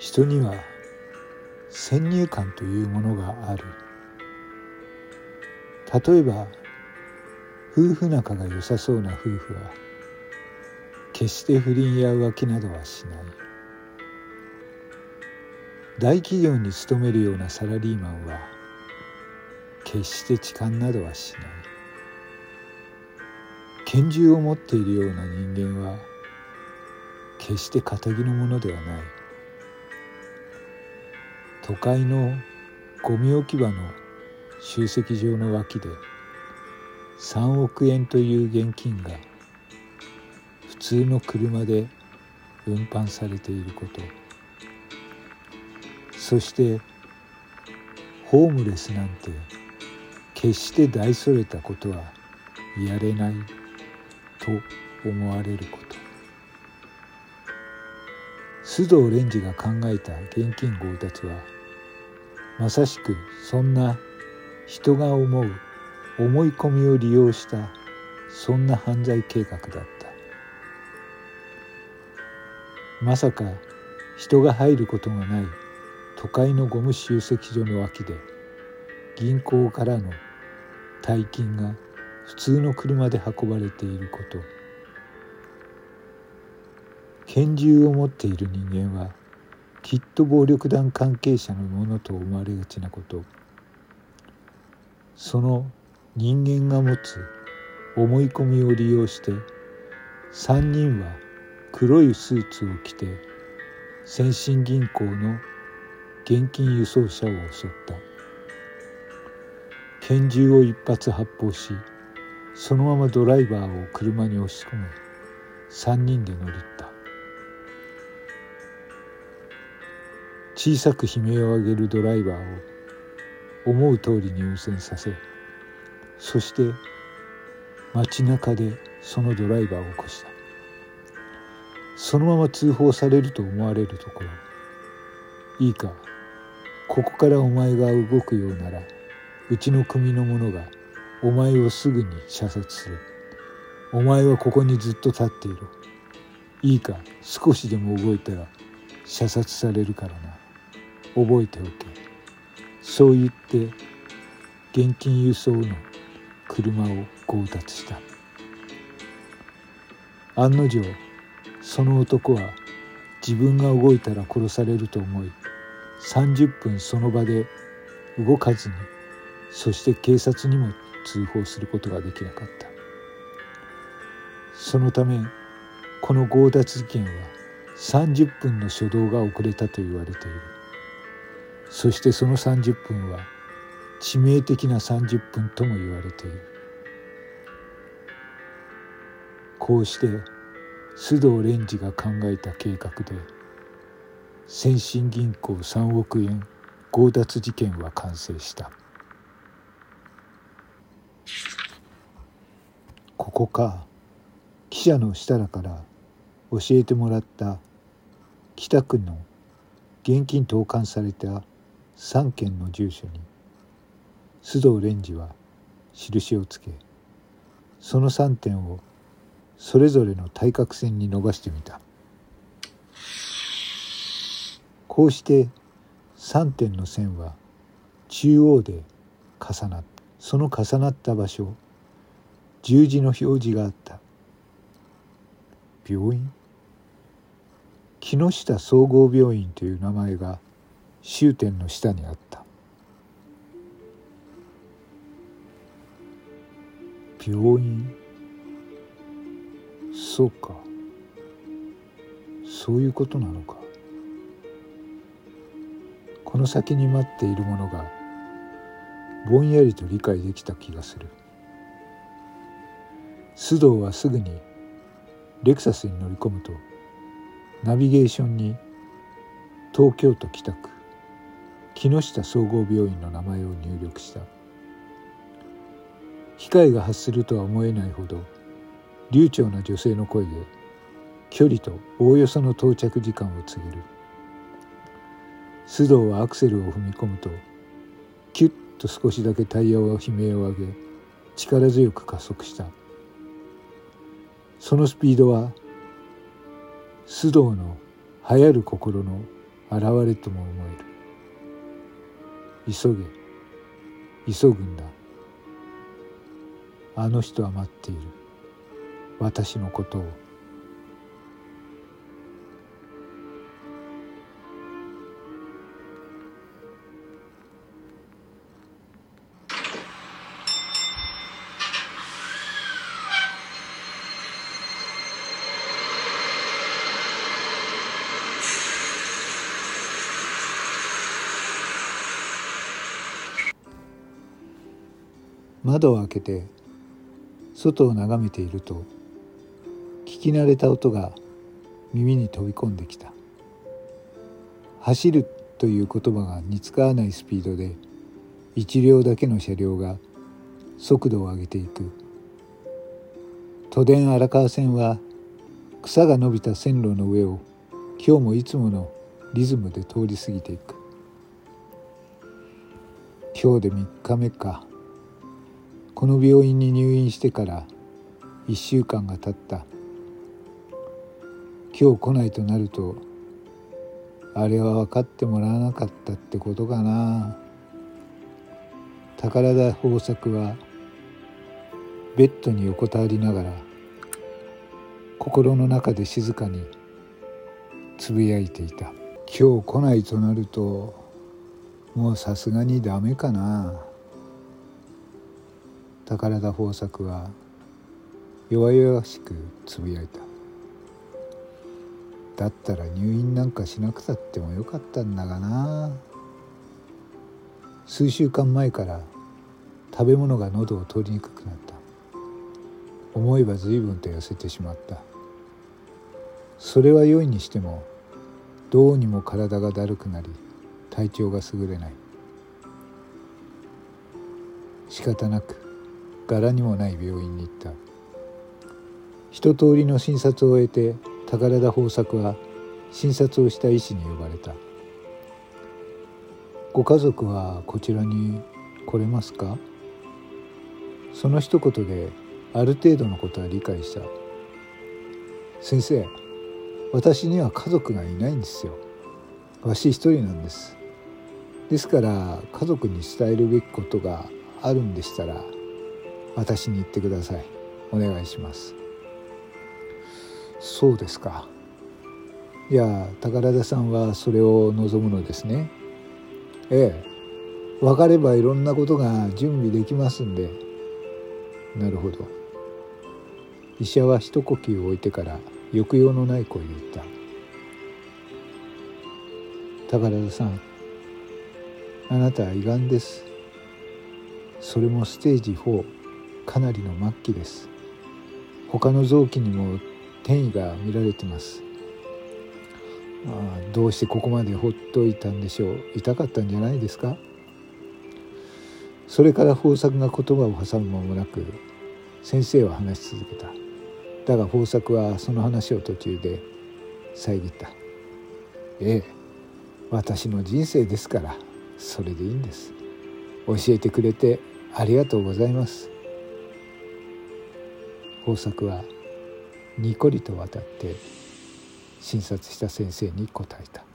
人には先入観というものがある。例えば夫婦仲が良さそうな夫婦は決して不倫や浮気などはしない。大企業に勤めるようなサラリーマンは決して痴漢などはしない。拳銃を持っているような人間は決して堅気のものではない。都会のゴミ置き場の集積場の脇で3億円という現金が普通の車で運搬されていること。そしてホームレスなんて決して大それたことはやれないと思われること。須藤蓮司が考えた現金強奪はまさしくそんな人が思う思い込みを利用したそんな犯罪計画だった。まさか人が入ることがない都会のゴム集積所の脇で銀行からの大金が普通の車で運ばれていること。拳銃を持っている人間はきっと暴力団関係者のものと思われがちなこと。その人間が持つ思い込みを利用して3人は黒いスーツを着て先進銀行の現金輸送車を襲った。拳銃を一発発砲しそのままドライバーを車に押し込め3人で乗りった。小さく悲鳴を上げるドライバーを思う通りに運転させそして街中でそのドライバーを起こした。そのまま通報されると思われるところ。いいかここからお前が動くようならうちの組の者がお前をすぐに射殺する。お前はここにずっと立っていろ。いいか少しでも動いたら射殺されるからな。覚えておけ。そう言って現金輸送の車を強奪した。案の定その男は自分が動いたら殺されると思い30分その場で動かずにそして警察にも通報することができなかった。そのためこの強奪事件は30分の初動が遅れたと言われている。そしてその30分は致命的な30分とも言われている。こうして須藤蓮司が考えた計画で先進銀行3億円強奪事件は完成した。ここか記者の設楽から教えてもらった北区の現金投函された3件の住所に須藤蓮司は印をつけその3点をそれぞれの対角線に伸ばしてみた。こうして3点の線は中央で重なったその重なった場所十字の表示があった。病院？木下総合病院という名前が終点の下にあった。病院。そうか。そういうことなのか。この先に待っているものがぼんやりと理解できた気がする。須藤はすぐにレクサスに乗り込むとナビゲーションに東京都北区木下総合病院の名前を入力した。機械が発するとは思えないほど流暢な女性の声で距離とおおよその到着時間を告げる。須藤はアクセルを踏み込むとキュッと少しだけタイヤは悲鳴を上げ力強く加速した。そのスピードは須藤の流行る心の現れとも思える。急げ。急ぐんだ。あの人は待っている。私のことを。窓を開けて外を眺めていると聞き慣れた音が耳に飛び込んできた。走るという言葉が似つかわないスピードで一両だけの車両が速度を上げていく。都電荒川線は草が伸びた線路の上を今日もいつものリズムで通り過ぎていく。今日で3日目か。この病院に入院してから1週間が経った。今日来ないとなるとあれは分かってもらわなかったってことかな。宝田豊作はベッドに横たわりながら心の中で静かにつぶやいていた。今日来ないとなるともうさすがにダメかな。宝田豊作は弱々しくつぶやいた。だったら入院なんかしなくたってもよかったんだがな。数週間前から食べ物が喉を通りにくくなった。思えば随分と痩せてしまった。それは良いにしてもどうにも体がだるくなり体調が優れない。仕方なく柄にもない病院に行った。一通りの診察を終えて宝田豊作は診察をした医師に呼ばれた。ご家族はこちらに来れますか？その一言である程度のことは理解した。先生私には家族がいないんですよ。わし一人なんです。ですから家族に伝えるべきことがあるんでしたら私に言ってください。お願いします。そうですか。いや宝田さんはそれを望むのですね。ええ。分かればいろんなことが準備できますんで。なるほど。医者は一呼吸置いてから抑揚のない声で言った。宝田さんあなたは胃がんです。それもステージ4かなりの末期です。他の臓器にも転移が見られてます。あどうしてここまでほっといたんでしょう。痛かったんじゃないですか？それから豊作が言葉を挟む間もなく先生は話し続けた。だが豊作はその話を途中で遮った。ええ私の人生ですからそれでいいんです。教えてくれてありがとうございます。豊作はにこりと渡って診察した先生に答えた。